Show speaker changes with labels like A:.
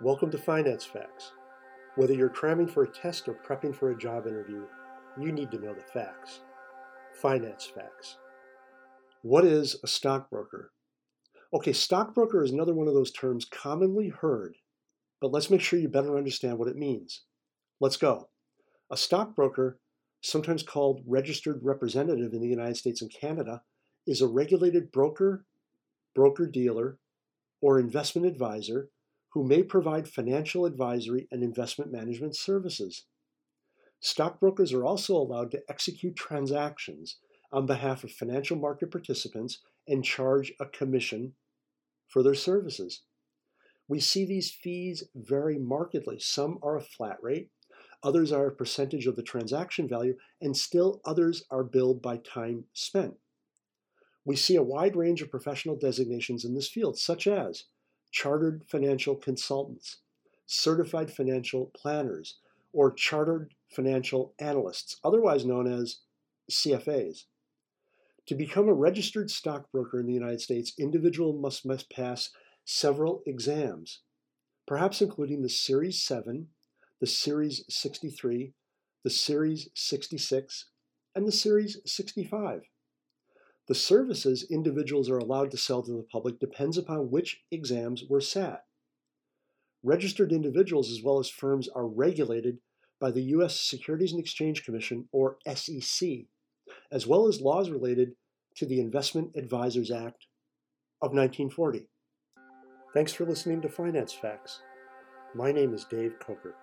A: Welcome to Finance Facts. Whether you're cramming for a test or prepping for a job interview, you need to know the facts. Finance Facts. What is a stockbroker? Okay, stockbroker is another one of those terms commonly heard, but let's make sure you better understand what it means. Let's go. A stockbroker, sometimes called registered representative in the United States and Canada, is a regulated broker, broker dealer, or investment advisor who may provide financial advisory and investment management services. Stockbrokers are also allowed to execute transactions on behalf of financial market participants and charge a commission for their services. We see these fees vary markedly. Some are a flat rate, others are a percentage of the transaction value, and still others are billed by time spent. We see a wide range of professional designations in this field, such as chartered financial consultants, certified financial planners, or chartered financial analysts, otherwise known as CFAs. To become a registered stockbroker in the United States, individual must, must pass several exams, perhaps including the Series 7, the Series 63, the Series 66, and the Series 65. The services individuals are allowed to sell to the public depends upon which exams were sat. Registered individuals as well as firms are regulated by the U.S. Securities and Exchange Commission, or SEC, as well as laws related to the Investment Advisors Act of 1940. Thanks for listening to Finance Facts. My name is Dave Coker.